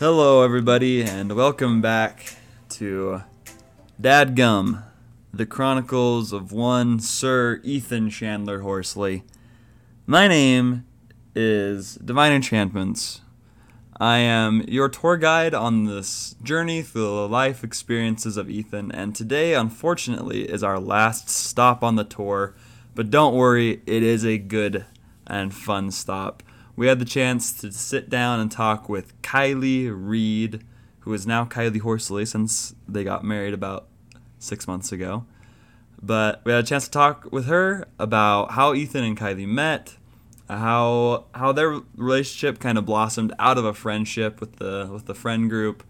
Hello, everybody, and welcome back to Dadgum, the Chronicles of one Sir Ethan Chandler Horsley. My name is Divine Enchantments. I am your tour guide on this journey through the life experiences of Ethan, and today, unfortunately, is our last stop on the tour. But don't worry, it is a good and fun stop. We had the chance to sit down and talk with Kylie Reid, who is now Kylie Horsley since they got married about six months ago. But we had a chance to talk with her about how Ethan and Kylie met, how how their relationship kind of blossomed out of a friendship with the with the friend group,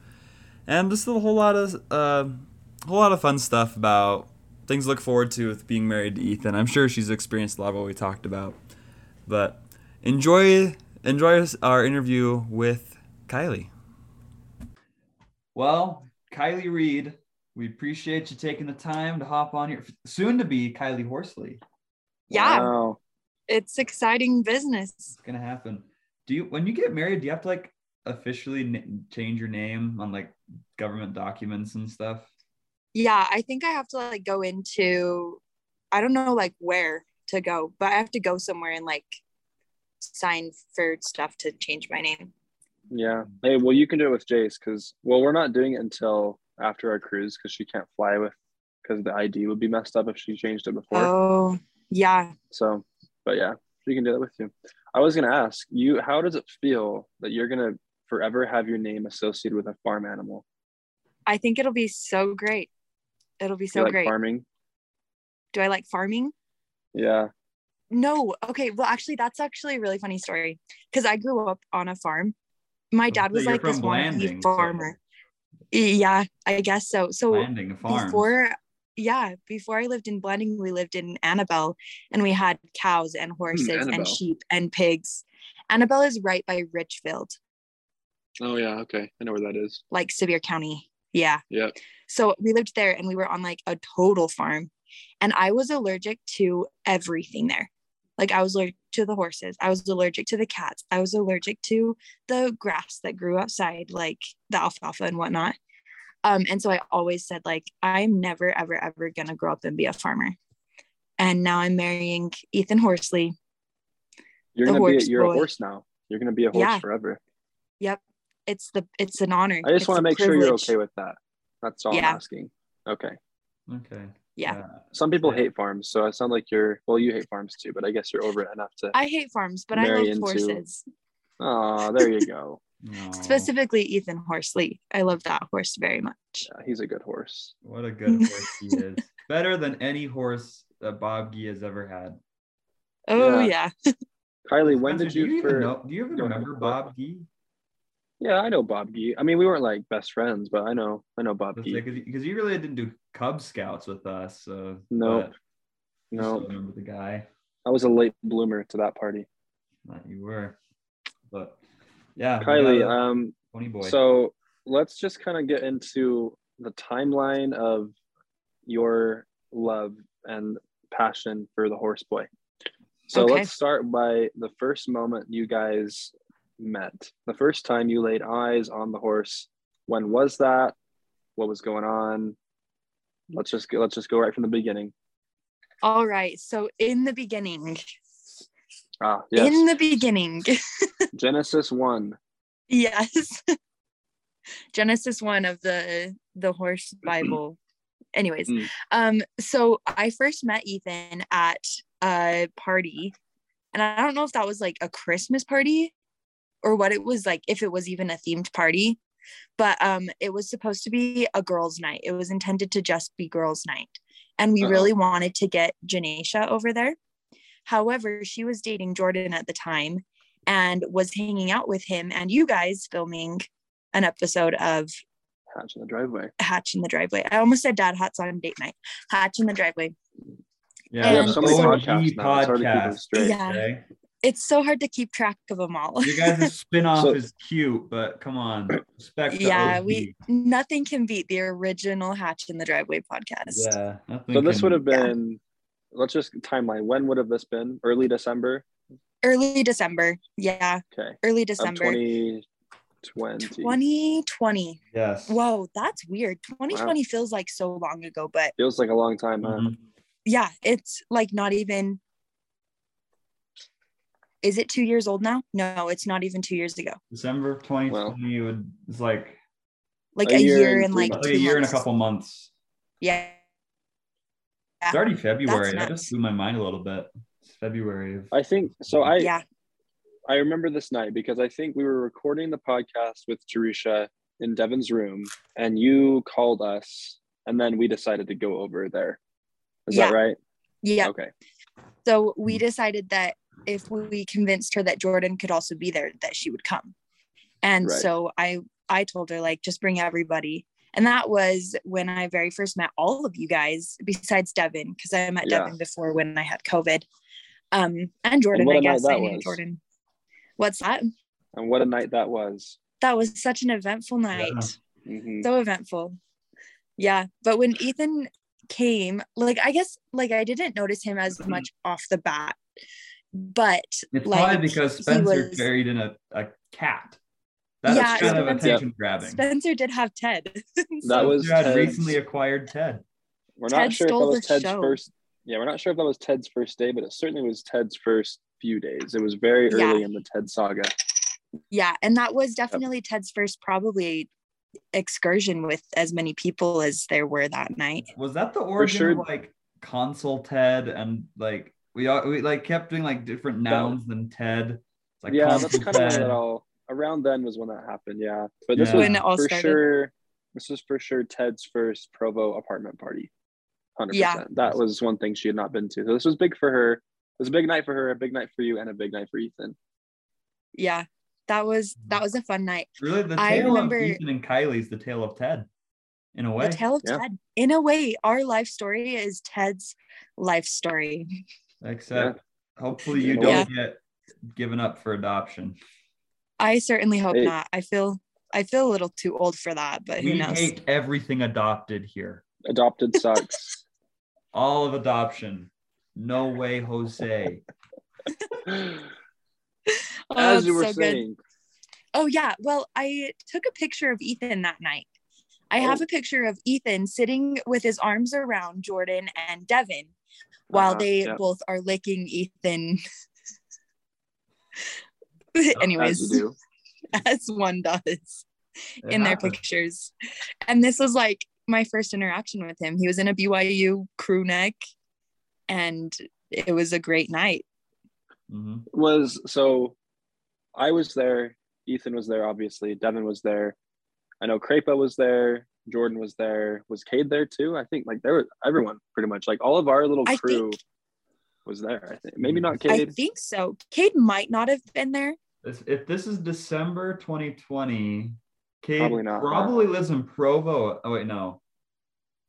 and just a whole lot of uh, a whole lot of fun stuff about things to look forward to with being married to Ethan. I'm sure she's experienced a lot of what we talked about, but enjoy enjoy our interview with Kylie. Well, Kylie Reid, we appreciate you taking the time to hop on here. Soon to be Kylie Horsley. Yeah, Wow. it's exciting business. It's gonna happen. Do you when you get married? Do you have to like officially n- change your name on like government documents and stuff? Yeah, I think I have to like go into I don't know like where to go, but I have to go somewhere and like sign for stuff to change my name. Yeah. Hey, well, you can do it with Jace because, well, we're not doing it until after our cruise because she can't fly with because the ID would be messed up if she changed it before. Oh, yeah. So, but yeah, she can do that with you. I was gonna ask you, how does it feel that you're gonna forever have your name associated with a farm animal? I think it'll be so great. It'll be so like great. farming? Do I like farming? Yeah. No. Okay. Well, actually, that's actually a really funny story because I grew up on a farm. My oh, dad was you're like this from wannabe Blanding, so- farmer. Yeah, I guess so. So Landing a farm. before yeah before i lived in Blanding we lived in Annabella and we had cows and hmm, horses Annabella. and sheep and pigs Annabella is right by richfield Oh yeah. Okay. I know where that is. like sevier county yeah Yeah. so we lived there and we were on like a total farm and i was allergic to everything there like i was allergic to the horses i was allergic to the cats i was allergic to the grass that grew outside like the alfalfa and whatnot um and so i always said like i'm never ever ever gonna grow up and be a farmer and now i'm marrying ethan horsley You're gonna be. horse You're a horse now. You're gonna be a horse Yeah. forever. yep it's the it's an honor I just want to a make sure you're okay with that. That's all Yeah. I'm asking. Okay. Okay. Yeah. Some people Yeah. hate farms, so I sound like you're. Well, you hate farms too, but I guess you're over it enough to. i hate farms but i Marry love into- horses Oh, there you go. Aw, specifically Ethan Horsley. I love that horse very much. Yeah, he's a good horse. What a good horse he is. Better than any horse that Bob Gee has ever had. Oh Yeah. yeah. Kylie, when Spencer, did do you, you even for? know? Do you even remember Bob Gee? Yeah, I know Bob Gee. I mean, we weren't like best friends, but I know, I know Bob Gee. Because you really didn't do Cub Scouts with us. So Nope. No, still remember the guy I was a late bloomer to that party. that you were. But yeah, we Kylie, got um, Pony boy. so let's just kind of get into the timeline of your love and passion for the horse boy. So Okay. let's start by the first moment you guys met. The first time you laid eyes on the horse. When was that? What was going on? Let's just go, let's just go right from the beginning. All right. So in the beginning, Ah, yes. in the beginning, Genesis one. yes. Genesis 1 of the the horse Bible. Anyways, Mm. um so I first met Ethan at a party and I don't know if that was like a Christmas party or what it was like if it was even a themed party but um it was supposed to be a girls night it was intended to just be girls night and we Uh-oh. really wanted to get Janesha over there however she was dating Jordan at the time and was hanging out with him and you guys filming an episode of Hatch in the driveway. Hatch in the driveway I almost said dad hats on date night Hatch in the driveway yeah, We have so many podcasts now. It's hard to keep them podcast. straight. Yeah. Okay. It's so hard to keep track of them all Your guys' spin-off So- is cute, but come on. Respect yeah we nothing can beat the original hatch in the driveway podcast Yeah. nothing So this can- would have Yeah. been. Let's just timeline. When would have this been? Early December. early december yeah Okay. early december 20, 20. 2020. Yes. Whoa, that's weird. 2020 feels like so long ago, but Feels like a long time, huh? Mhm. yeah, it's like not even. Is it two years old now? No, it's not even two years ago. December of 2020 would is like, Like A a, year year, and and like like a year and a couple months. Yeah. It's already February. That just blew my mind a little bit. It's February of I think so. I Yeah. I remember this night because I think we were recording the podcast with Jerusha in Devin's room, and you called us, and then we decided to go over there. Is that right? Yeah. Okay. So we decided that if we convinced her that Jordan could also be there, that she would come. And Right. so I I told her like just bring everybody. And that was when I very first met all of you guys, besides Devin, because I met Yeah. Devin before when I had COVID. Um and Jordan, what I a night guess. I knew was. Jordan. What's that? And what a night that was. That was such an eventful night. Mhm. so eventful yeah but when ethan came like i guess like i didn't notice him as much off the bat but It's like probably because Spencer was- carried in a, a cat. That's Yeah, kind of Spencer- attention grabbing. spencer did have ted That was Spencer had Ted's- recently acquired Ted. We're not Ted sure if that was Ted's show. first. Yeah, we're not sure if that was Ted's first day, but it certainly was Ted's first few days. It was very Yeah. early in the Ted saga. yeah and that was definitely ted's first probably excursion with as many people as there were that night Was that the origin sure. of like console Ted and like we all we like kept doing like different nouns than Ted. It's like yeah, that's console kind of when Ted. it all around then was when that happened. Yeah, but this Yeah. was When it all for started. sure. This was for sure Ted's first Provo apartment party. 100%. Yeah. That was one thing she had not been to. So this was big for her. It was a big night for her, a big night for you, and a big night for Ethan. yeah that was that was a fun night Really, the I tale remember- of Ethan and Kylie's the tale of Ted, in a way. the tale of Yeah. ted in a way our life story is ted's life story Except hopefully you don't get given up for adoption. I certainly hope Hey. not. I feel I feel a little too old for that, but who We knows? hate everything adopted here. Adopted sucks. All of adoption. No way, Jose. Oh, As you were so good. saying, Oh yeah. Well, I took a picture of Ethan that night. I have Oh. a picture of Ethan sitting with his arms around Jordan and Devin while Uh-huh, they yeah. both are licking Ethan. Anyways, you do. as one does It in their pictures. And this was like my first interaction with him. He was in a BYU crew neck and it was a great night. Mhm. was so I was there, Ethan was there, obviously, Devin was there. I know Crapo was there, Jordan was there. Was Cade there too? I think like there was everyone pretty much. Like all of our little crew think- was there. I think maybe hmm. not Cade. I think so. Cade might not have been there. If- If this is December 2020, Cade Probably not, huh? lives in Provo. Oh wait, no,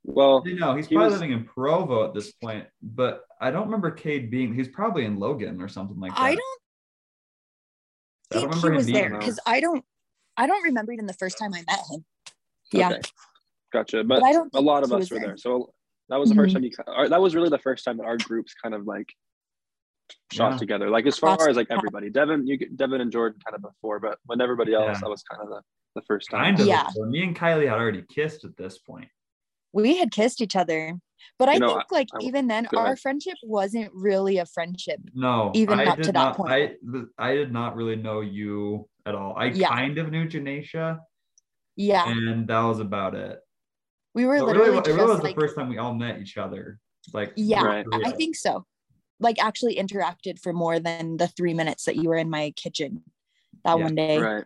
Well, no, he's He probably was- living in Provo at this point. But I don't remember Cade being. He's probably in Logan or something like that. I don't I don't think he was there there. because I don't I don't remember even the first time I met him. Yeah. okay. Gotcha. But, But I don't a lot of us were there. there. So that was the first Mhm. time you or that was really the first time that our groups kind of like shot Yeah. together. Like as far That's- as like everybody. Devin, you Devin and Jordan kind of before, but when everybody else, Yeah. that was kind of the, the first time. Kind of. Yeah. before. Me and Kylie had already kissed at this point. We had kissed each other. But I know, think like I- even then our ahead. friendship wasn't really a friendship. No, Even I up did to that point. I I did not really know you at all. I Yeah. kind of knew Janesha, Yeah. and that was about it. We were But literally really, it really was like the first time we all met each other. Like Yeah, Right. I think so. Like actually interacted for more than the three minutes that you were in my kitchen that Yeah, one day. Right.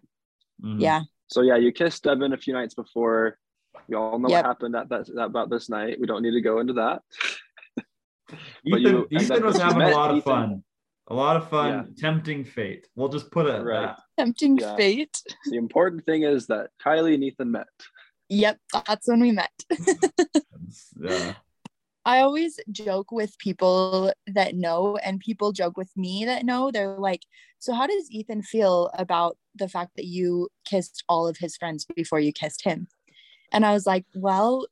Mhm. Yeah. So yeah, you kissed Devin a few nights before. We all know Yep. what happened at that, that about this night. We don't need to go into that. But Ethan, you- and Ethan then was having a lot of Ethan. fun. A lot of fun, tempting fate. We'll just put it Right. that. Tempting Yeah. fate. The important thing is that Kylie and Ethan met. Yep, that's when we met. It's, uh, I always joke with people that know, and people joke with me that know. They're like, So, how does Ethan feel about the fact that you kissed all of his friends before you kissed him? And I was like, Well,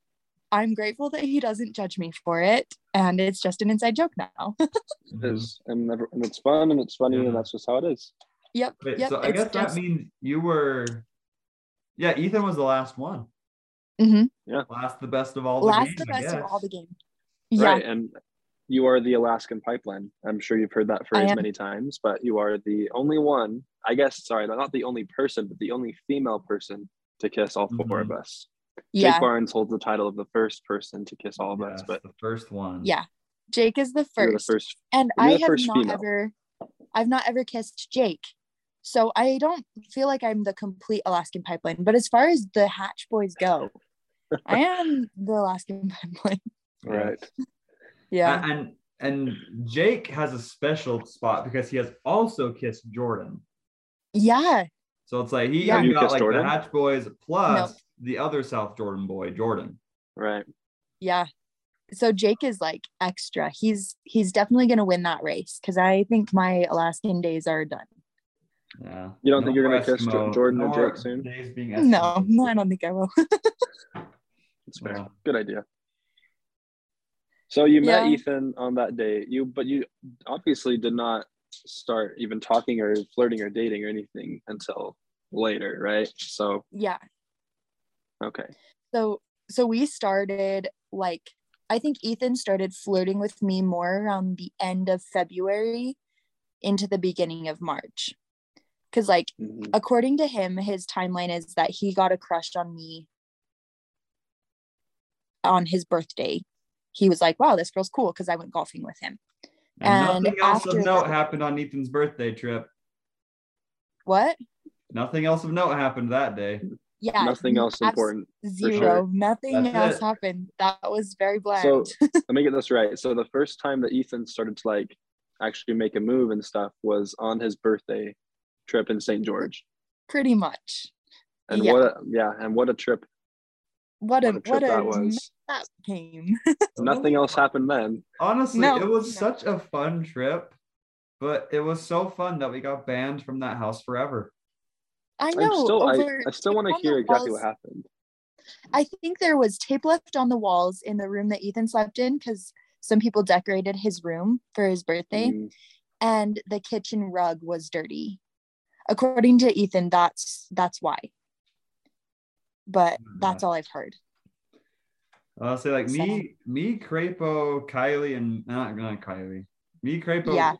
I'm grateful that he doesn't judge me for it. And it's just an inside joke now. It mhm. and, never, and it's fun and it's funny, Yeah. and that's just how it is. yep. Wait, yep. so I it's guess that means you were Yeah, Ethan was the last one. hmm Last the best of all the Last games, the best of all the game. Yeah. Right. And you are the Alaskan pipeline. I'm sure you've heard that phrase many times, but you are the only one, I guess, sorry, not the only person, but the only female person to kiss all 4 of us. Yeah. Jake Barnes holds the title of the first person to kiss all of us, but the first one. Yeah. Jake is the you're the first. first. and I have first not female. ever I've not ever kissed Jake. So I don't feel like I'm the complete Alaskan pipeline. But as far as the Hatch boys go, I am the Alaskan pipeline. Right. Yeah. A- And and Jake has a special spot because he has also kissed Jordan. Yeah. So it's like he Yeah. even got like Jordan? the Hatch boys plus the other South Jordan boy, Jordan. Right. Yeah. So Jake is like extra. He's he's definitely gonna win that race because I think my Alaskan days are done. Yeah. You don't think you're gonna kiss Eskimo- Jordan or no Jake soon? days being No, no, I don't think I will. It's fair. Yeah. Good idea. So you met Yeah. Ethan on that date. You but you obviously did not start even talking or flirting or dating or anything until later, right? So yeah. Okay. So so we started like I think Ethan started flirting with me more around the end of February into the beginning of March. Cuz like Mhm. according to him his timeline is that he got a crush on me on his birthday. He was like, "Wow, this girl's cool" cuz I went golfing with him. And, And nothing else of note that- happened on Ethan's birthday trip. What? Nothing else of note happened that day. Yeah. Nothing else abs- important. Zero. sure. Nothing That's else it. happened. That was very bland. So let me get this right. So the first time that Ethan started to like actually make a move and stuff was on his birthday trip in St. George. Pretty much. And Yeah. what a yeah, and what a trip What a what a trip what a that mess was. that came. Nothing else happened then. Honestly, No, it was no. such a fun trip, but it was so fun that we got banned from that house forever. I know. still I, over I still want to hear exactly walls- what happened. I think there was tape left on the walls in the room that Ethan slept in because some people decorated his room for his birthday, Mm, and the kitchen rug was dirty. According to Ethan, that's that's why. But that's all I've heard. I'll say like So- me, me, Crapo, Kylie, and not not Kylie. Me, Crapo. Yeah.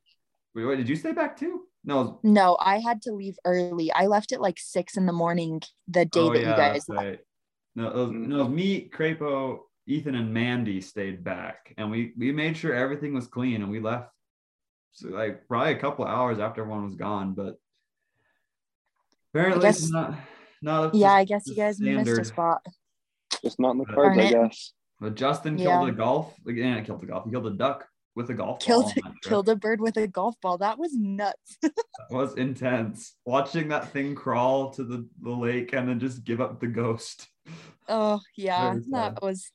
Wait, wait, did you stay back too? No. No, I had to leave early. I left at like six in the morning the day oh that yeah, you guys that's left. right. No, it was, Mm. no, it was me, Crapo, Ethan, and Mandy stayed back, and we we made sure everything was clean, and we left. So like probably a couple hours after everyone was gone, but apparently guess- not. Not up to Yeah, I guess you guys missed a spot. just not in the Darn cards, I guess. But Justin Yeah. killed a golf. Like, yeah, killed the golf. He killed a duck with a golf Killed ball. killed a bird with a golf ball. That was nuts. That was intense. Watching that thing crawl to the, the lake and then just give up the ghost. Oh yeah, Very sad. that was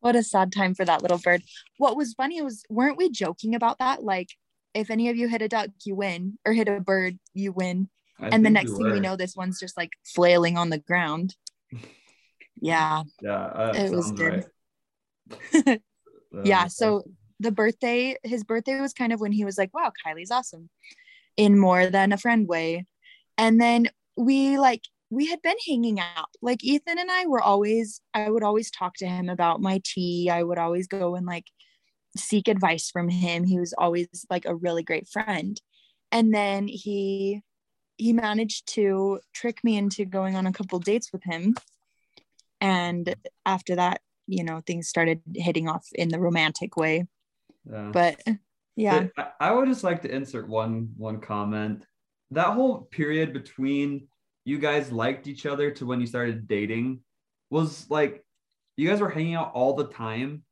what a sad time for that little bird. What was funny was weren't we joking about that? Like if any of you hit a duck, you win, or hit a bird, you win. I and the next thing we know, this one's just like flailing on the ground. Yeah, Yeah, It was good. right. yeah. So the birthday, his birthday was kind of when he was like, "Wow, Kylie's awesome," in more than a friend way. And then we like we had been hanging out. Like Ethan and I were always, I would always talk to him about my tea. I would always go and like seek advice from him. He was always like a really great friend. And then he he managed to trick me into going on a couple dates with him. And after that, you know, things started hitting off in the romantic way. Yeah. But yeah, I, I would just like to insert one one comment. That whole period between you guys liked each other to when you started dating was like you guys were hanging out all the time.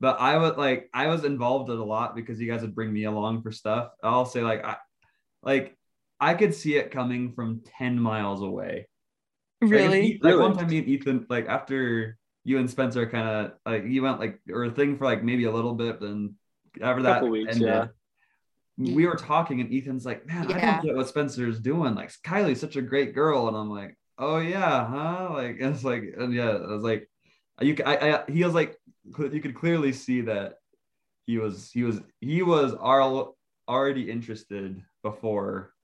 But I would like I was involved in a lot because you guys would bring me along for stuff. I'll say like I like I could see it coming from 10 miles away. Like, if really. like one time me and Ethan, like after you and Spencer kind of like you went like or a thing for like maybe a little bit, then after that weeks, ended, yeah. we were talking and Ethan's like, man, I don't get what Spencer's doing. Like Kylie's such a great girl, and I'm like, oh yeah, huh? Like it's like and yeah, I was like, you ca- I, I he was like you could clearly see that he was he was he was al- already interested before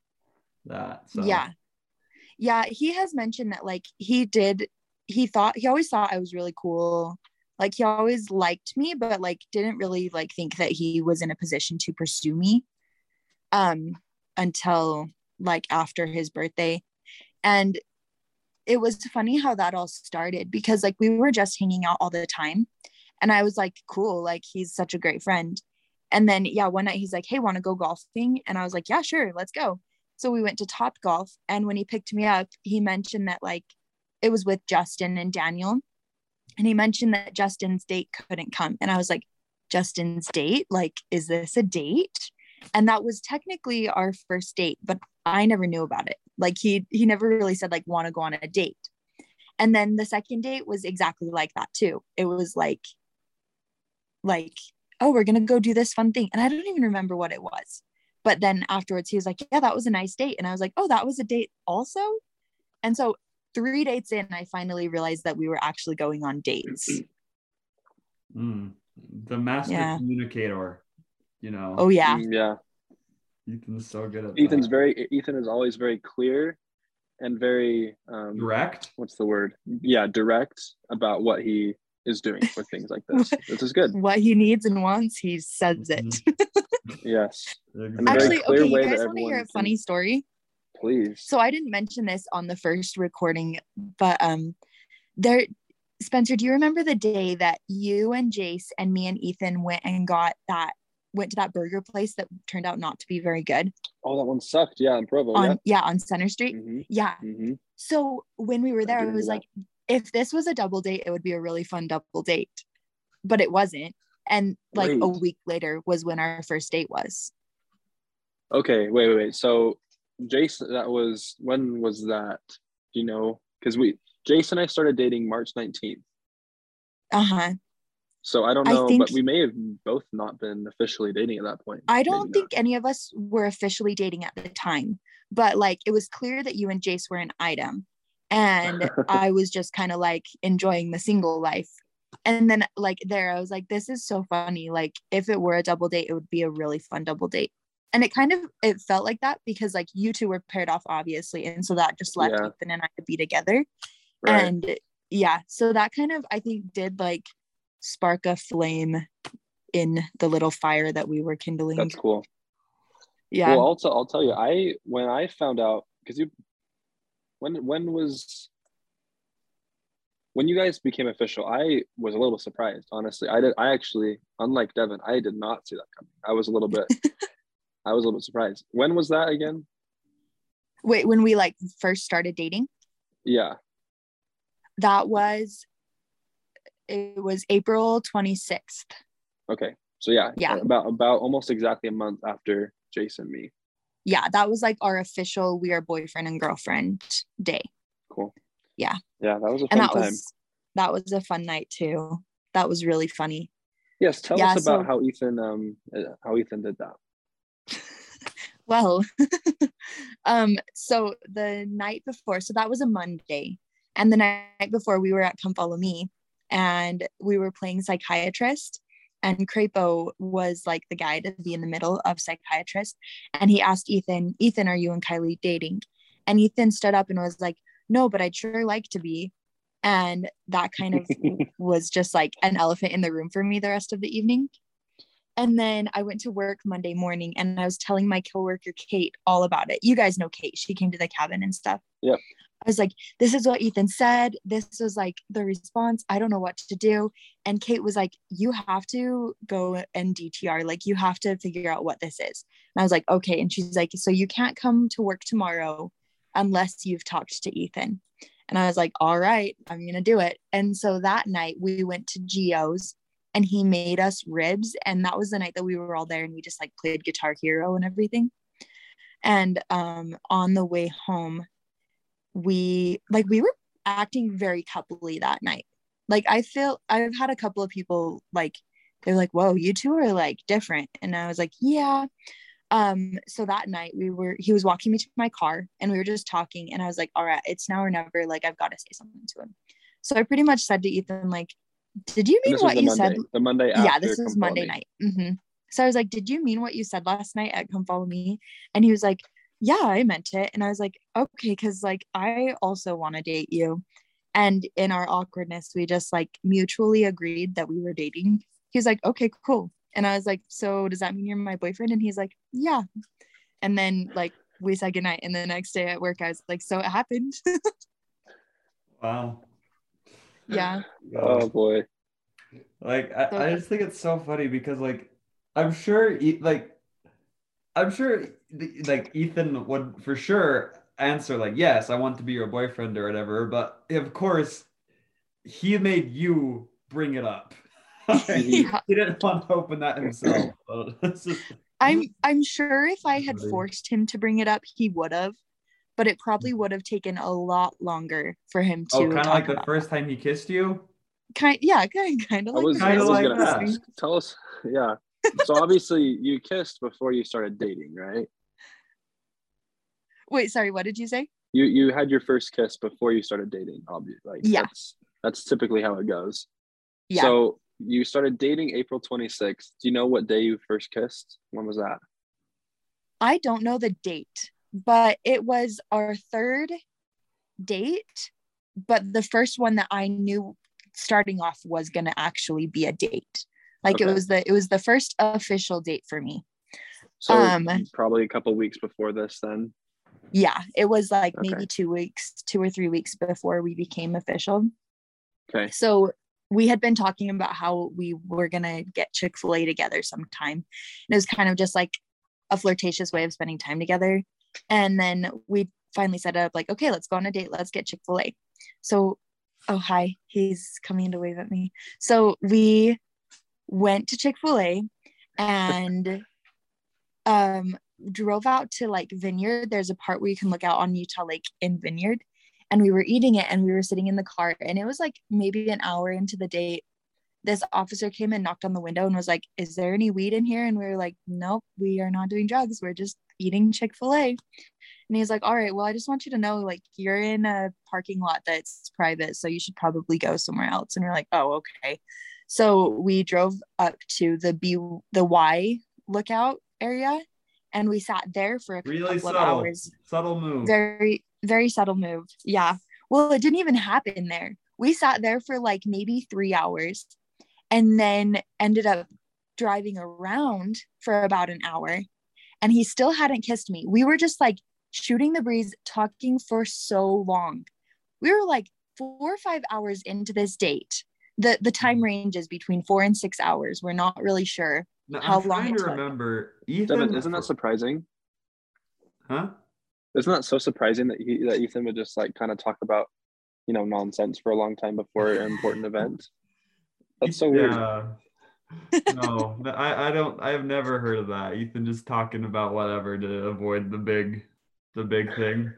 that. So Yeah. Yeah, he has mentioned that like he did he thought he always thought I was really cool. Like he always liked me, but like didn't really like think that he was in a position to pursue me um until like after his birthday. And it was funny how that all started because like we were just hanging out all the time and I was like, cool, like he's such a great friend. And then yeah, one night he's like, "Hey, want to go golfing?" And I was like, "Yeah, sure, let's go." So we went to Top Golf and when he picked me up, he mentioned that like it was with Justin and Daniel. And he mentioned that Justin's date couldn't come. And I was like, Justin's date? Like, is this a date? And that was technically our first date, but I never knew about it. Like he he never really said like want to go on a date. And then the second date was exactly like that too. It was like like, oh, we're gonna go do this fun thing. And I don't even remember what it was. But then afterwards he was like, Yeah, that was a nice date. And I was like, Oh, that was a date also. And so three dates in, I finally realized that we were actually going on dates. Mm. The master Yeah. communicator. You know. Oh yeah. Mm, yeah. Ethan's so good at Ethan's that. very Ethan is always very clear and very um direct. what's the word? Yeah, direct about what he is doing with things like this. this is good. What he needs and wants, he says it. Yes. Exactly. In a very Actually, okay, you guys want to hear a funny can- story? Please. So I didn't mention this on the first recording, but um there Spencer, do you remember the day that you and Jace and me and Ethan went and got that went to that burger place that turned out not to be very good Oh, that one sucked. Yeah, in Provo. on yeah, on Center Street? Yeah. hmm Yeah. hmm So when we were there, I remember was that. like, if this was a double date, it would be a really fun double date. But it wasn't. And like a week later was when our first date was. Okay. Wait. Wait. Wait. So, Jason, that was when was that? Do you know? Because we Jason and I started dating March nineteenth. Uh-huh. So I don't I know, think- but we may have both not been officially dating at that point. I don't not. think any of us were officially dating at the time, but like it was clear that you and Jace were an item. And I was just kind of like enjoying the single life. And then like there, I was like, this is so funny. Like if it were a double date, it would be a really fun double date. And it kind of it felt like that because like you two were paired off, obviously. And so that just left Yeah. Ethan and I to be together. Right. And yeah, so that kind of I think did like spark a flame in the little fire that we were kindling. That's cool. yeah. Well, also I'll tell you, I when I found out because you when when was when you guys became official, I was a little surprised, honestly. I did I actually, unlike Devin, I did not see that coming. I was a little bit I was a little bit surprised. When was that again? Wait, when we like first started dating, Yeah. that was it was April 26th. Okay. So yeah, Yeah. about about almost exactly a month after Jason me. Yeah, that was like our official we are boyfriend and girlfriend day. Cool. Yeah. Yeah, that was a And fun that time. was that was a fun night too. That was really funny. yes, tell yeah, us about so- how Ethan um uh, how Ethan did that. Well, um, so the night before, so that was a Monday, and the night before we were at Come Follow Me, and we were playing psychiatrist, and Crapo was like the guy to be in the middle of psychiatrist, and he asked Ethan, Ethan, are you and Kylie dating? And Ethan stood up and was like, No, but I'd sure like to be. And that kind of was just like an elephant in the room for me the rest of the evening. And then I went to work Monday morning and I was telling my coworker Kate all about it. You guys know Kate. She came to the cabin and stuff. Yep. I was like, this is what Ethan said. This was like the response. I don't know what to do. And Kate was like, you have to go and DTR. Like, you have to figure out what this is. And I was like, okay. And she's like, so you can't come to work tomorrow unless you've talked to Ethan. And I was like, all right, I'm going to do it. And so that night we went to Geo's and he made us ribs. And that was the night that we were all there and we just like played Guitar Hero and everything. And um, on the way home, we like we were acting very coupley that night. Like I feel I've had a couple of people like they're like, whoa, you two are like different. And I was like, yeah. Um, so that night we were he was walking me to my car and we were just talking and I was like, all right, it's now or never. Like I've got to say something to him. So I pretty much said to Ethan, like, did you mean what you Monday. said The Monday after. yeah this Come is monday Me. night hmm so i was like did you mean what you said last night at come follow me and he was like yeah, I meant it. And I was like, okay, because like I also want to date you. And in our awkwardness, we just like mutually agreed that we were dating. He's like, okay, cool. And I was like, so does that mean you're my boyfriend? And he's like, yeah. And then like we said goodnight. And the next day at work, I was like, so it happened. Wow. Yeah. Oh boy. Like I, So- I just think it's so funny because like I'm sure like I'm sure like Ethan would for sure answer like yes I want to be your boyfriend or whatever but of course he made you bring it up he, Yeah. he didn't want to open that himself so just I'm I'm sure if I had forced him to bring it up, he would have, but it probably mm. would have taken a lot longer for him oh, to oh kind of like the about. first time he kissed you kind yeah, kind kind of I like was, I Kinda was like gonna that. ask. Tell us, yeah. So obviously you kissed before you started dating, right? Wait, sorry, what did you say? You you had your first kiss before you started dating, obviously. Like Yeah. that's that's typically how it goes. Yeah. So you started dating April 26th. Do you know what day you first kissed? When was that? I don't know the date, but it was our third date, but the first one that I knew starting off was going to actually be a date. Like it was the it was the first official date for me. So Um, probably a couple weeks before this then. Yeah, it was like Okay. maybe 2 weeks, 2 or 3 weeks before we became official. Okay. So we had been talking about how we were going to get Chick-fil-A together sometime. And it was kind of just like a flirtatious way of spending time together. And then we finally set up like, okay, let's go on a date. Let's get Chick-fil-A. So, oh, hi, he's coming to wave at me. So we went to Chick-fil-A and um drove out to like Vineyard. There's a part where you can look out on Utah Lake in Vineyard. And we were eating it and we were sitting in the car. And it was like maybe an hour into the date. This officer came and knocked on the window and was like, Is there any weed in here? And we were like, Nope, we are not doing drugs. We're just eating Chick fil A. And he's like, All right, well, I just want you to know, like, you're in a parking lot that's private. So you should probably go somewhere else. And we're like, Oh, okay. So we drove up to the B, the Y lookout area and we sat there for a really couple of hours subtle move very very subtle move yeah well it didn't even happen there we sat there for like maybe three hours and then ended up driving around for about an hour and he still hadn't kissed me we were just like shooting the breeze talking for so long we were like four or five hours into this date the the hmm. time ranges between four and six hours we're not really sure Now, how I'm long trying it to remember Ethan Devin, isn't that surprising? huh Isn't that so surprising that he that Ethan would just like kind of talk about, you know, nonsense for a long time before an important event? That's so weird. Yeah. no, no, I, I don't. I have never heard of that. Ethan just talking about whatever to avoid the big, the big thing.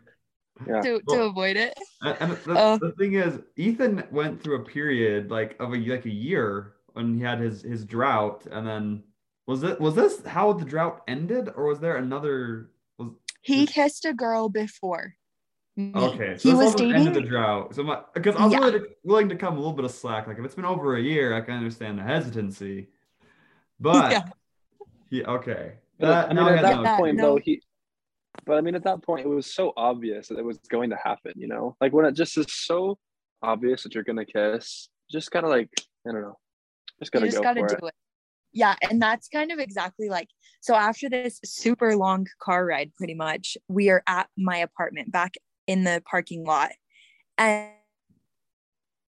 Yeah. to, to Well- avoid it And, and the, Oh. the thing is, Ethan went through a period like of a like a year when he had his his drought, and then was it was this how the drought ended, or was there another? Was he kissed a girl before me. Okay, so he this was wasn't the end of the drought. So my because I was Yeah. willing to, willing to come a little bit of slack. Like if it's been over a year, I can understand the hesitancy, but Yeah. he okay. But, That, I mean, I at got that no- point, no. though, he. But I mean, at that point, it was so obvious that it was going to happen. You know, like when it just is so obvious that you're gonna kiss, just gotta like, I don't know, just gotta you just go gotta for do it. it. Yeah, and that's kind of exactly like so after this super long car ride, pretty much, we are at my apartment back in the parking lot. And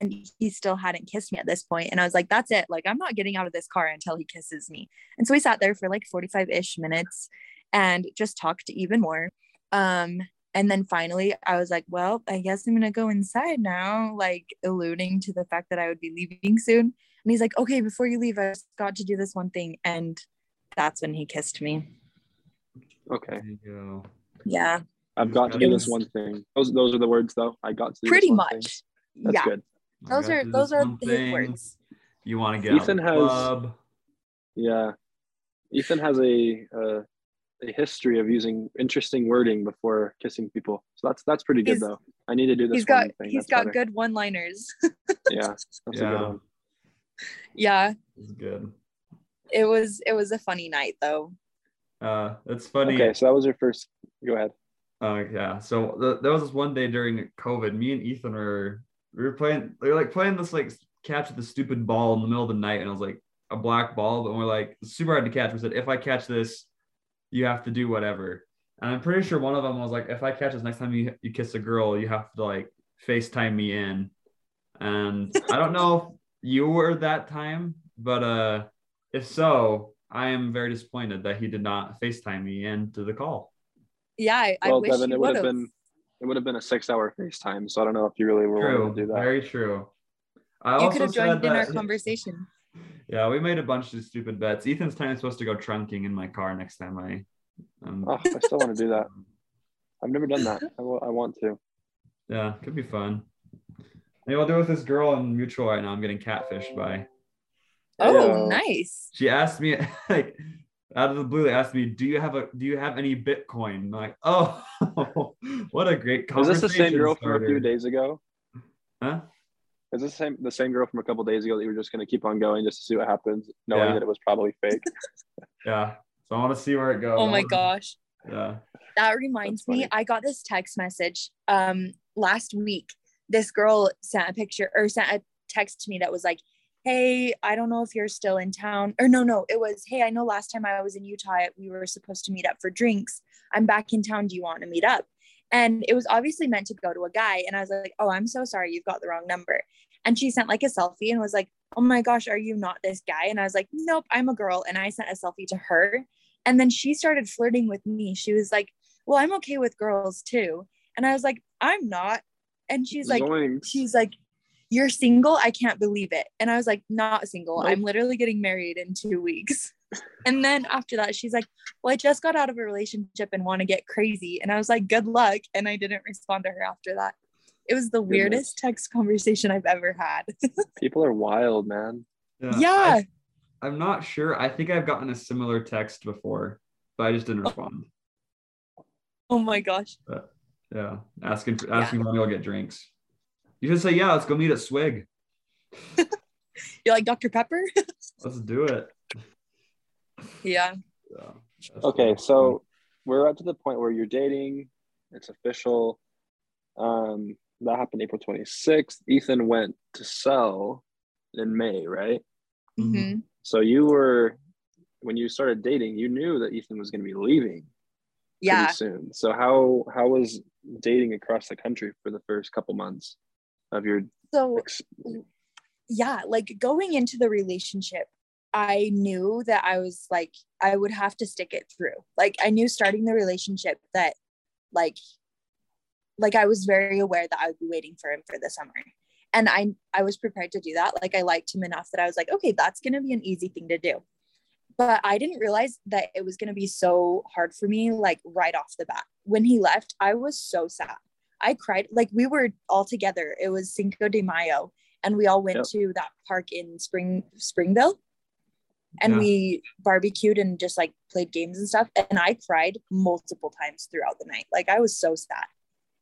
and he still hadn't kissed me at this point. And I was like, that's it. Like, I'm not getting out of this car until he kisses me. And so we sat there for like 45 ish minutes and just talked even more. Um, and then finally, I was like, well, I guess I'm going to go inside now, like alluding to the fact that I would be leaving soon. And he's like, okay, before you leave, I just got to do this one thing. And that's when he kissed me. Okay, There you go. Yeah, I've got to do this one thing. Those those are the words, though. I got to do this pretty one thing. much. That's yeah, good. Those are those are one his words. You want to get Ethan out of the has- club. Yeah, Ethan has a uh, a history of using interesting wording before kissing people. So that's that's pretty good He's- though. I need to do this. He's got one thing. he's That's got better. good one-liners. Yeah, that's a Yeah. good one. yeah, This good. it was it was a funny night though. Uh, it's funny. Okay, so that was your first. Go ahead. Uh, yeah. So the, there was this one day during COVID. Me and Ethan were we were playing. We were like playing this like catch the stupid ball in the middle of the night, and it was like a black ball, but we're like super hard to catch. We said if I catch this, you have to do whatever. And I'm pretty sure one of them was like, if I catch this next time you you kiss a girl, you have to like FaceTime me in. And I don't know if you were that time, but uh, if so, I am very disappointed that he did not FaceTime me into the call. Yeah, I, I Well, wish Devin, you it would would have have. been it would have been a six-hour FaceTime, so I don't know if you really were True, willing to do that. very true. I You also could have said joined in our conversation. Yeah, we made a bunch of stupid bets. Ethan's time is supposed to go trunking in my car next time I. Um, Oh, I still want to do that. I've never done that. I, will, I want to. Yeah, could be fun. Maybe I'll do it with this girl in mutual right now. I'm getting catfished by. Oh, Yeah. nice. She asked me like out of the blue. They asked me, "Do you have a Do you have any Bitcoin?" I'm like, "Oh, what a great Was conversation!" this the same girl from a starter." few days ago? Huh? Is this the same the same girl from a couple days ago that you were just going to keep on going just to see what happens, knowing Yeah. that it was probably fake? Yeah. So I want to see where it goes. Oh my gosh. Yeah. That reminds me. I got this text message um last week. This girl sent a picture or sent a text to me that was like, Hey, I don't know if you're still in town. Or no, no, it was, Hey, I know last time I was in Utah, we were supposed to meet up for drinks. I'm back in town. Do you want to meet up? And it was obviously meant to go to a guy. And I was like, Oh, I'm so sorry. You've got the wrong number. And she sent like a selfie and was like, Oh my gosh, are you not this guy? And I was like, Nope, I'm a girl. And I sent a selfie to her. And then she started flirting with me. She was like, Well, I'm okay with girls too. And I was like, I'm not. And she's like, Zoinks. she's like, You're single? I can't believe it. And I was like, Not single. Nope. I'm literally getting married in two weeks. And then after that, she's like, Well, I just got out of a relationship and want to get crazy. And I was like, Good luck. And I didn't respond to her after that. It was the Goodness. weirdest text conversation I've ever had. People are wild, man. yeah. I, I'm not sure. I think I've gotten a similar text before, but I just didn't oh. respond. Oh my gosh. Yeah, asking for, asking when we'll get drinks. You should say, "Yeah, let's go meet at Swig. You're like Dr. Pepper? Let's do it." yeah. Yeah. Okay, cool. so we're up to the point where you're dating. It's official. Um, that happened April 26th. Ethan went to sell in May, right? Mhm. Mhm. So you were when you started dating, you knew that Ethan was going to be leaving Yeah. soon. So how how was dating across the country for the first couple months of your So yeah, like going into the relationship, I knew that I was like, I would have to stick it through. Like, I knew starting the relationship that, like, like I was very aware that I would be waiting for him for the summer. And I I was prepared to do that. Like I liked him enough that I was like, okay, that's gonna be an easy thing to do. But I didn't realize that it was gonna be so hard for me, like right off the bat. When he left, I was so sad. I cried. Like we were all together. It was Cinco de Mayo and we all went Yep. to that park in Spring Springville, and Yeah. we barbecued and just like played games and stuff. And I cried multiple times throughout the night. Like I was so sad.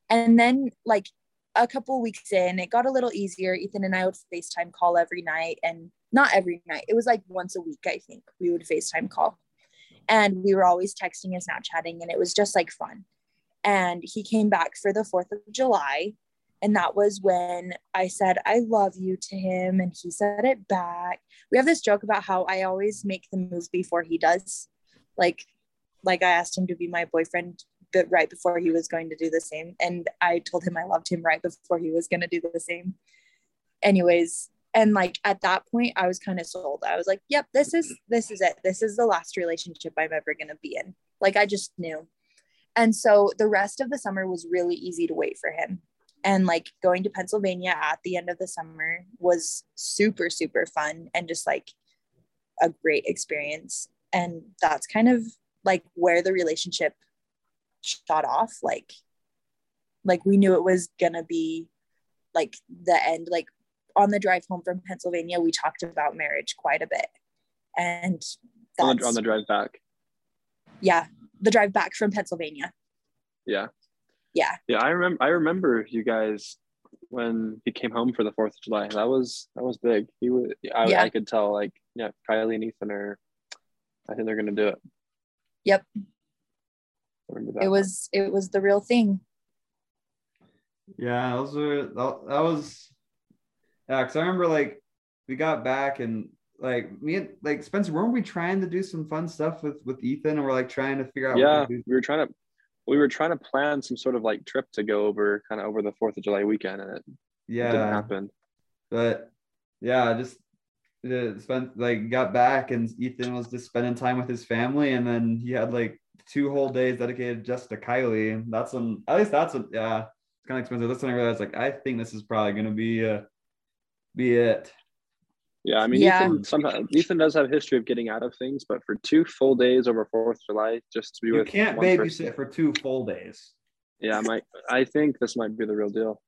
And then like a couple weeks in, it got a little easier. Ethan and I would FaceTime call every night, and not every night. It was like once a week, I think we would FaceTime call, and we were always texting and Snapchatting, and it was just like fun. And he came back for the Fourth of July, and that was when I said, I love you to him. And he said it back. We have this joke about how I always make the move before he does. Like, like I asked him to be my boyfriend, but right before he was going to do the same. And I told him I loved him right before he was going to do the same. Anyways, and like at that point, I was kind of sold. I was like, yep, this is this is it. This is the last relationship I'm ever going to be in. Like I just knew. And so the rest of the summer was really easy to wait for him. And like going to Pennsylvania at the end of the summer was super super fun and just like a great experience. And that's kind of like where the relationship shot off. Like like we knew it was gonna be like the end. Like on the drive home from Pennsylvania we talked about marriage quite a bit. And on the, on the drive back? yeah the drive back from Pennsylvania Yeah. yeah Yeah, I remember. I remember you guys when he came home for the Fourth of July. That was that was big. He was. I, Yeah. I could tell. Like, yeah, Kylie and Ethan are. I think they're gonna do it. Yep. It was it was the real thing. Yeah, those were that, that was yeah, because I remember like we got back and like me and like Spencer, weren't we trying to do some fun stuff with with Ethan and we're like trying to figure out. Yeah, we were trying to we were trying to plan some sort of like trip to go over kind of over the Fourth of July weekend, and it yeah didn't happen. but yeah just uh, spent like got back and Ethan was just spending time with his family and then he had like two whole days dedicated just to Kylie and that's when at least that's what yeah it's kind of expensive that's when I realized like I think this is probably gonna be uh be it Yeah, I mean, Yeah. Ethan sometimes Ethan does have a history of getting out of things, but for two full days over Fourth of July, just to be you with can't one babysit person, for two full days yeah, my I think this might be the real deal.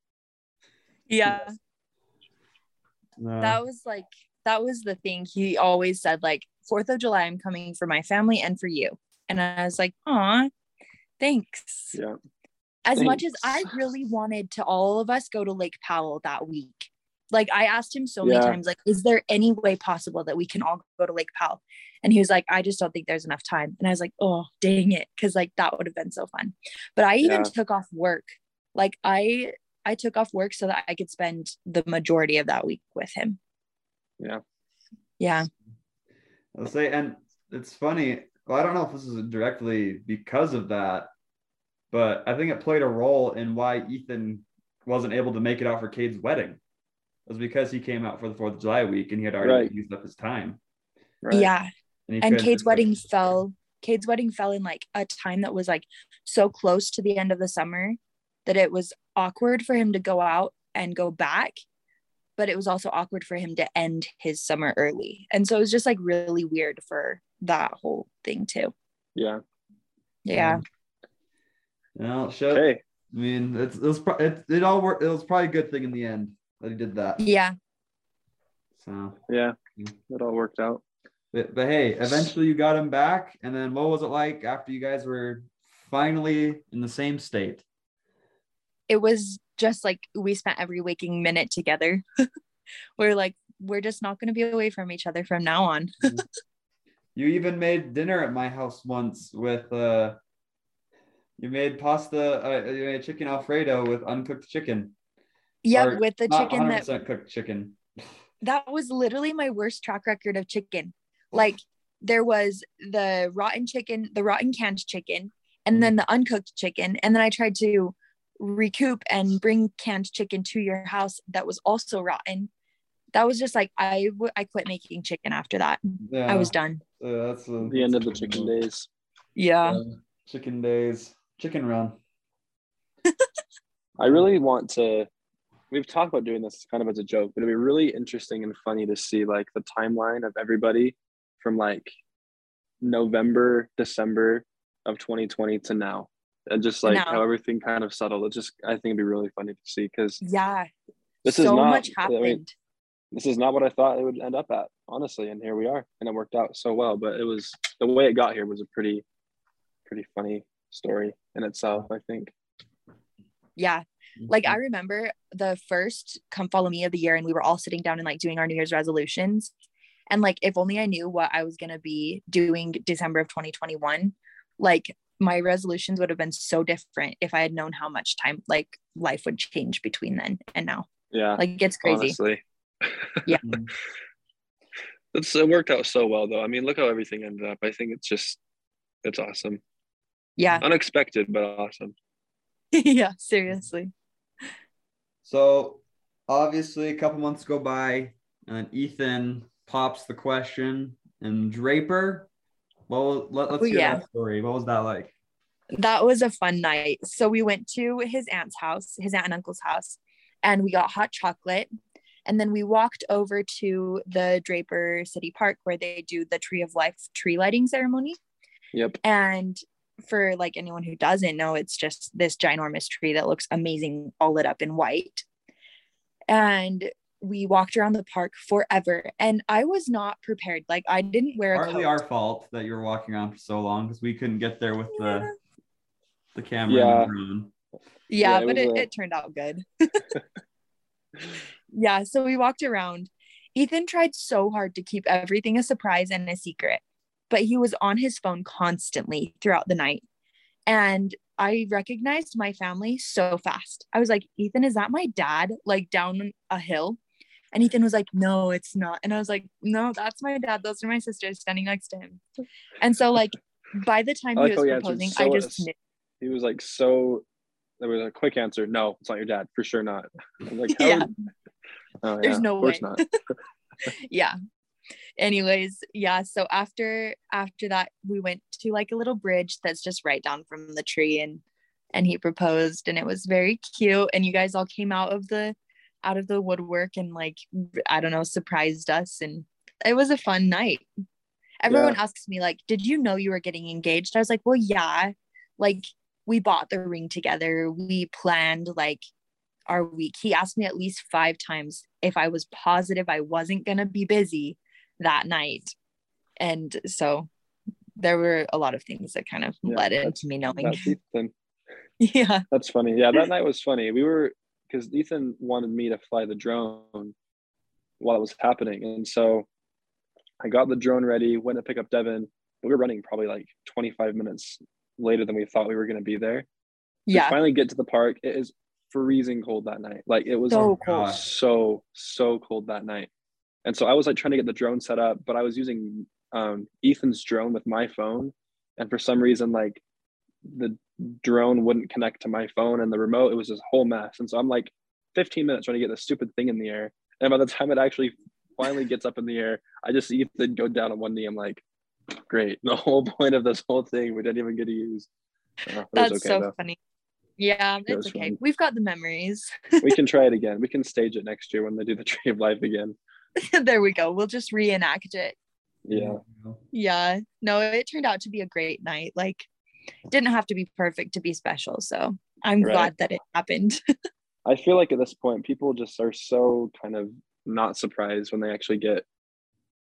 Yeah. no. that was like that was the thing he always said like fourth of july i'm coming for my family and for you and i was like aw thanks Yeah, as much as i really wanted to all of us go to lake powell that week like i asked him so many Yeah. times like is there any way possible that we can all go to lake powell and he was like i just don't think there's enough time and i was like oh dang it because like that would have been so fun but i even Yeah. took off work like i i took off work so that i could spend the majority of that week with him Yeah. yeah I'll say, and it's funny. Well, I don't know if this is directly because of that, but I think it played a role in why Ethan wasn't able to make it out for Cade's wedding. It was because he came out for the Fourth of July week and he had already Right. used up his time. right. yeah And, and couldn't Kate's like- wedding fell Kate's wedding fell in like a time that was like so close to the end of the summer that it was awkward for him to go out and go back but it was also awkward for him to end his summer early and so it was just like really weird for that whole thing too Yeah. yeah You know, show, Okay. I mean, it's, it was pro- it, it all worked. It was probably a good thing in the end that he did that. yeah So, Yeah. It all worked out. but, but hey, eventually you got him back. And then what was it like after you guys were finally in the same state? it was just like we spent every waking minute together we're like we're just not going to be away from each other from now on You even made dinner at my house once with uh you made pasta uh, you made chicken alfredo with uncooked chicken. Yeah with the chicken that 100% cooked chicken. that was literally my worst track record of chicken. Like there was the rotten chicken, the rotten canned chicken, and then the uncooked chicken. And then I tried to recoup and bring canned chicken to your house that was also rotten. That was just like I w- I quit making chicken after that. Yeah. I was done. uh, that's uh, The end of the chicken one. days. Yeah. Uh, chicken days. Chicken run. I really want to. We've talked about doing this kind of as a joke, but it'd be really interesting and funny to see like the timeline of everybody from like November, December of 2020 to now, and just like how everything kind of settled. It just I think it'd be really funny to see because Yeah. this so is not. much I mean, this is not what I thought it would end up at, honestly. And here we are, and it worked out so well. But it was the way it got here was a pretty, pretty funny story in itself. I think. yeah. Like I mm-hmm. remember the first come follow me of the year and we were all sitting down and like doing our New Year's resolutions. And like if only I knew what I was gonna be doing December of 2021, like my resolutions would have been so different if I had known how much time like life would change between then and now. Yeah. Like it's crazy. Honestly. Yeah. Mm-hmm. It's it worked out so well though. I mean, look how everything ended up. I think it's just it's awesome. Yeah. Unexpected, but awesome. yeah, seriously. So obviously a couple months go by and Ethan pops the question and Draper. Well, let, us Oh, hear yeah. that story. What was that like? That was a fun night. So we went to his aunt's house, his aunt and uncle's house, and we got hot chocolate. And then we walked over to the Draper City Park where they do the Tree of Life tree lighting ceremony. Yep. And for like anyone who doesn't know, it's just this ginormous tree that looks amazing, all lit up in white. And we walked around the park forever. And I was not prepared. Like I didn't wear a Partly coat. our fault that you were walking around for so long because we couldn't get there with Yeah. the the camera Yeah. and the drone. yeah, Yeah, but was it, a- it turned out good. yeah, so we walked around. Ethan tried so hard to keep everything a surprise and a secret. But he was on his phone constantly throughout the night. And I recognized my family so fast. I was like, Ethan, is that my dad? Like down a hill? And Ethan was like, No, it's not. And I was like, No, that's my dad. Those are my sisters standing next to him. And so, like, by the time he was proposing, so I just knew. He was like so. There was a quick answer. No, it's not your dad for sure. Not. Like, how Yeah. would- Oh, There's yeah, no of course way. not. yeah anyways yeah so after after that we went to like a little bridge that's just right down from the tree and and he proposed and it was very cute and you guys all came out of the out of the woodwork and like i don't know surprised us and it was a fun night. Everyone asks me like did you know you were getting engaged? I was like well yeah like we bought the ring together. We planned like our week. He asked me at least five times if i was positive i wasn't going to be busy that night and so there were a lot of things that kind of Yeah, led into me knowing That's Ethan. yeah That's funny. Yeah, that night was funny. We were because Ethan wanted me to fly the drone while it was happening, and so I got the drone ready. Went to pick up Devin. We were running probably like 25 minutes later than we thought we were going to be there. We yeah finally get to the park. It is freezing cold that night. Like it was so oh, God. cool so so cold that night and so i was like trying to get the drone set up but i was using um, ethan's drone with my phone. And for some reason like the drone wouldn't connect to my phone and the remote it was this whole mess. And so i'm like 15 minutes trying to get this stupid thing in the air. And by the time it actually finally gets up in the air i just see ethan go down on one knee. I'm like great. The whole point of this whole thing we didn't even get to use. Uh, that's okay so though. funny. Yeah It it's okay. fun. we've got the memories. We can try it again. We can stage it next year when they do the tree of life again there we go we'll just reenact it yeah yeah no it turned out to be a great night like didn't have to be perfect to be special so i'm Right. glad that it happened I feel like at this point, people just are so kind of not surprised when they actually get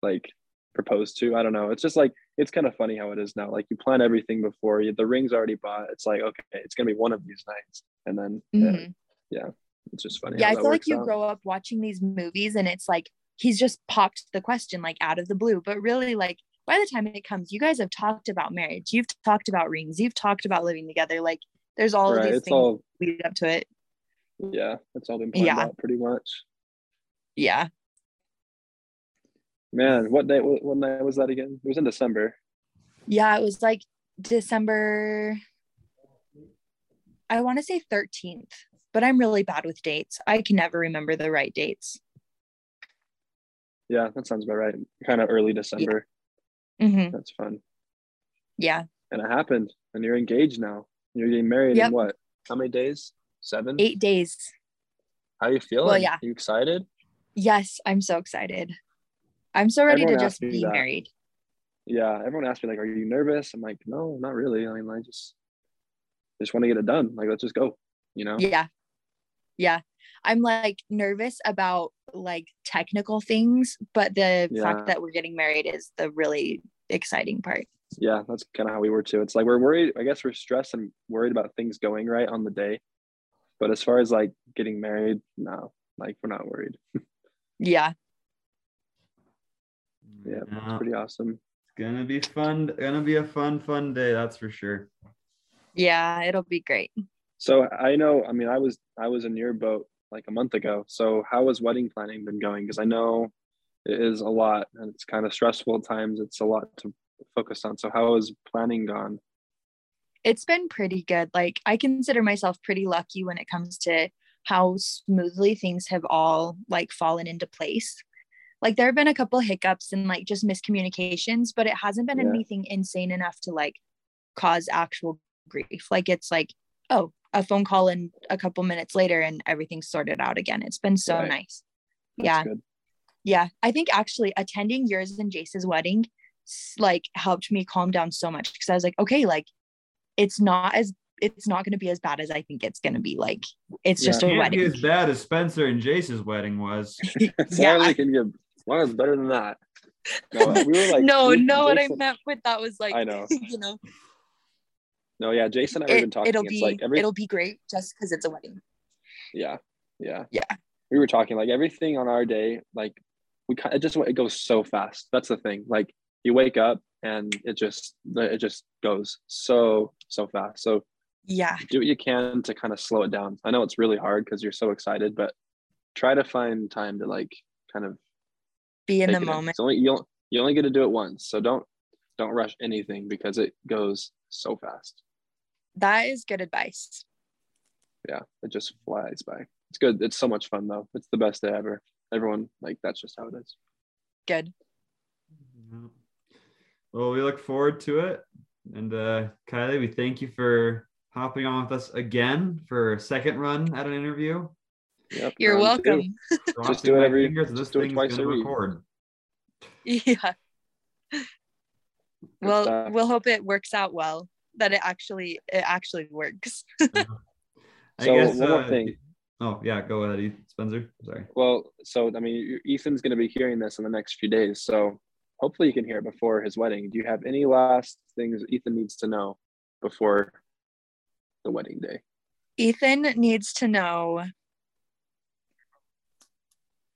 like proposed to. I don't know. It's just like it's kind of funny how it is now. Like you plan everything before you, the ring's already bought. It's like okay, it's gonna be one of these nights, and then Mhm. yeah, it's just funny. yeah i feel like you out. grow up watching these movies and it's like he's just popped the question like out of the blue but really like by the time it comes you guys have talked about marriage you've talked about rings you've talked about living together like there's all of these It's things all lead up to it yeah, it's all been planned Yeah. out pretty much. yeah Man, what day? What, what night was that again? It was in December. yeah it was like december i want to say 13th but i'm really bad with dates i can never remember the right dates Yeah, that sounds about right. Kind of early December. hmm That's fun. yeah And it happened, and you're engaged now. You're getting married Yep. in what? How many days? Seven. eight days How you feeling? Well, yeah. You excited? yes i'm so excited i'm so ready Everyone to just be that. married Yeah. Everyone asked me like, "Are you nervous?" I'm like, "No, not really. I mean, I just just want to get it done. Like, let's just go." You know? yeah yeah i'm like nervous about like technical things but the Yeah. fact that we're getting married is the really exciting part Yeah, that's kind of how we were too. It's like we're worried. I guess we're stressed and worried about things going right on the day, but as far as like getting married, no, like we're not worried. yeah Yeah, Yeah, it's pretty awesome. it's gonna be fun. Gonna be a fun, fun day. That's for sure. yeah it'll be great So I know. I mean, I was I was in your boat like a month ago. So how has wedding planning been going? Because I know it is a lot and it's kind of stressful at times. It's a lot to focus on. So how has planning gone? it's been pretty good like i consider myself pretty lucky when it comes to how smoothly things have all like fallen into place like there have been a couple hiccups and like just miscommunications but it hasn't been Yeah. anything insane enough to like cause actual grief like it's like oh a phone call and a couple minutes later and everything's sorted out again it's been so Right. nice That's yeah good. yeah i think actually attending yours and jace's wedding like helped me calm down so much because i was like okay like it's not as it's not going to be as bad as i think it's going to be like it's just a Can't wedding be as bad as Spencer and Jace's wedding was. It's yeah. only can get one is better than that. No, we were like no we- no what i meant with that was like I know. you know No, yeah, Jason and I have been it, talking. it'll it's be like every it'll be great just because it's a wedding yeah, yeah, Yeah. We were talking like everything on our day, like we kind of just it goes so fast. That's the thing. Like you wake up, and it just it just goes so so fast. So Yeah. do what you can to kind of slow it down. I know it's really hard because you're so excited, but try to find time to like kind of Be in the moment. It's only you you only get to do it once, so don't don't rush anything because it goes so fast. That is good advice. Yeah, it just flies by. It's good. It's so much fun though. It's the best day ever. Everyone like that's just how it is. Good. Well, we look forward to it. And uh, Kylie, we thank you for hopping on with us again for a second run at an interview. Yep. You're welcome. Crossing do it my every- fingers that just this do it thing's twice a gonna week. record. Yeah. Well, we'll hope it works out well. That it actually it actually works. I So, guess, one more uh, thing. Oh yeah, go ahead, Eth- Spencer. Sorry. Well, so I mean, Ethan's going to be hearing this in the next few days, so hopefully you can hear it before his wedding. Do you have any last things Ethan needs to know before the wedding day? Ethan needs to know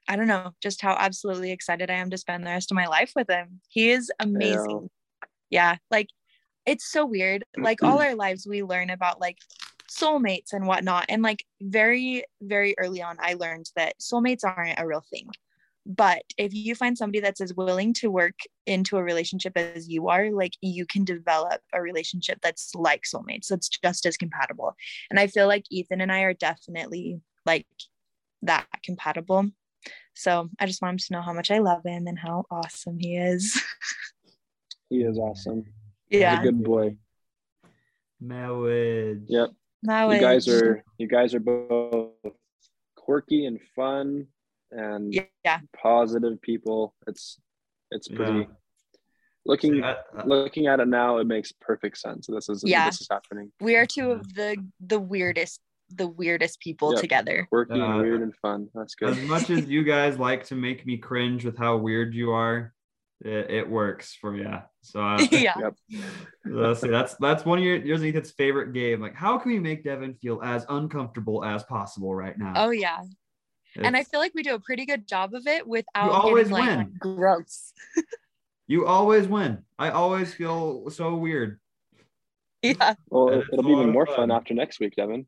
I don't know, just how absolutely excited I am to spend the rest of my life with him. He is amazing. Yeah, like it's so weird. Like all mm-hmm. our lives we learn about like soulmates and whatnot. And like very, very early on, I learned that soulmates aren't a real thing. But if you find somebody that's as willing to work into a relationship as you are, like you can develop a relationship that's like soulmates, that's just as compatible. And I feel like Ethan and I are definitely like that compatible. So I just want him to know how much I love him and how awesome he is. He is awesome. He's yeah. a good boy. Marriage. Yep. Now You guys are you guys are both quirky and fun and yeah. positive people. It's it's pretty Yeah. looking looking at it now, it makes perfect sense. This is Yeah. this is happening. we are two of the the weirdest the weirdest people Yep. together Quirky Uh, and weird and fun. That's good. as much as you guys like to make me cringe with how weird you are, it, it works for you. So uh, yeah let's see. That's that's one of your yours and Ethan's favorite game. Like, how can we make Devin feel as uncomfortable as possible right now? oh yeah and i feel like we do a pretty good job of it without always getting like win. gross you always win. I always feel so weird. yeah Well, And it'll be even more fun. fun after next week, Devin.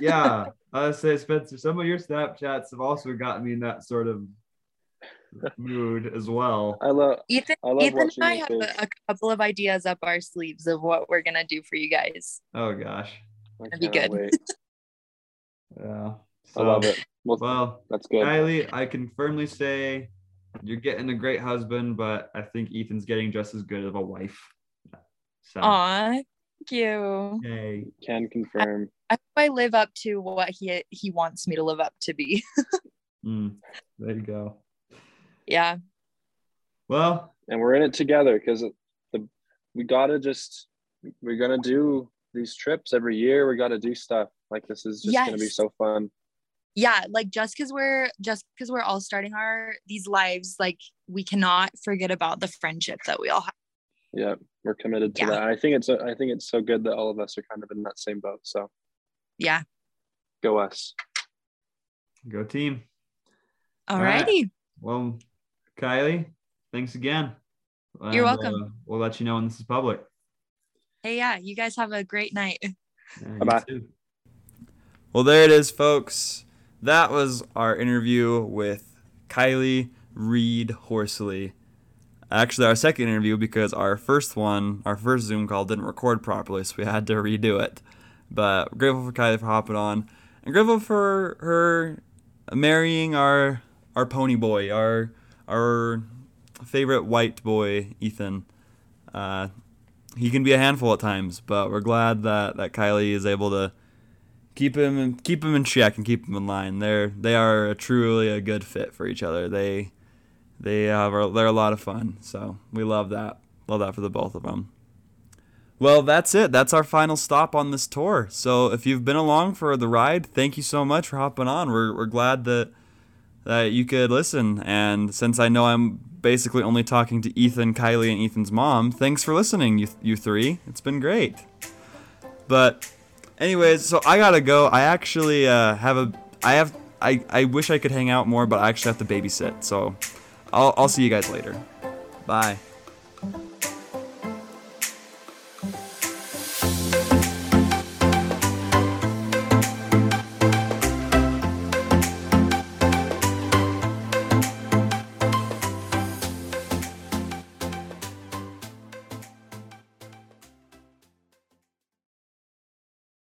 Yeah, I say Spencer. Some of your Snapchats have also gotten me in that sort of mood as well. I love ethan I love ethan and i have a, a couple of ideas up our sleeves of what we're gonna do for you guys Oh gosh, That'd be good. wait. yeah. I love it. Well, Well, that's good. Kylie, I can firmly say you're getting a great husband, but I think Ethan's getting just as good of a wife. So, Aw, thank you yay. Can confirm. i hope i live up to what he he wants me to live up to be Mm, there you go. Yeah Well, and we're in it together because the we gotta just we're gonna do these trips every year. We gotta do stuff like this is just gonna be so fun. yeah like just because we're just because we're all starting our these lives like we cannot forget about the friendship that we all have Yeah, we're committed to Yeah. that. I think it's I think it's so good that all of us are kind of in that same boat. So yeah go us. go team. alrighty right. Well, Kylie, thanks again. You're And, welcome. uh, we'll let you know when this is public. hey yeah you guys have a great night Yeah, you Bye-bye. Well, there it is, folks. That was our interview with Kylie Reid Horsley. Actually, our second interview because our first one, our first Zoom call, didn't record properly, so we had to redo it. But we're grateful for Kylie for hopping on, and grateful for her marrying our our pony boy, our our favorite white boy, Ethan. Uh, he can be a handful at times, but we're glad that that Kylie is able to keep him keep him in check and keep him in line. They're they are truly a good fit for each other. They they have they're a lot of fun. So we love that. Love that for the both of them. Well, that's it. That's our final stop on this tour. So if you've been along for the ride, thank you so much for hopping on. We're we're glad that that you could listen. And since I know I'm basically only talking to Ethan, Kylie, and Ethan's mom, thanks for listening, you you three. It's been great. But anyways, so I gotta go. I actually uh, have a. I have. I, I wish I could hang out more, but I actually have to babysit. So I'll, I'll see you guys later. Bye.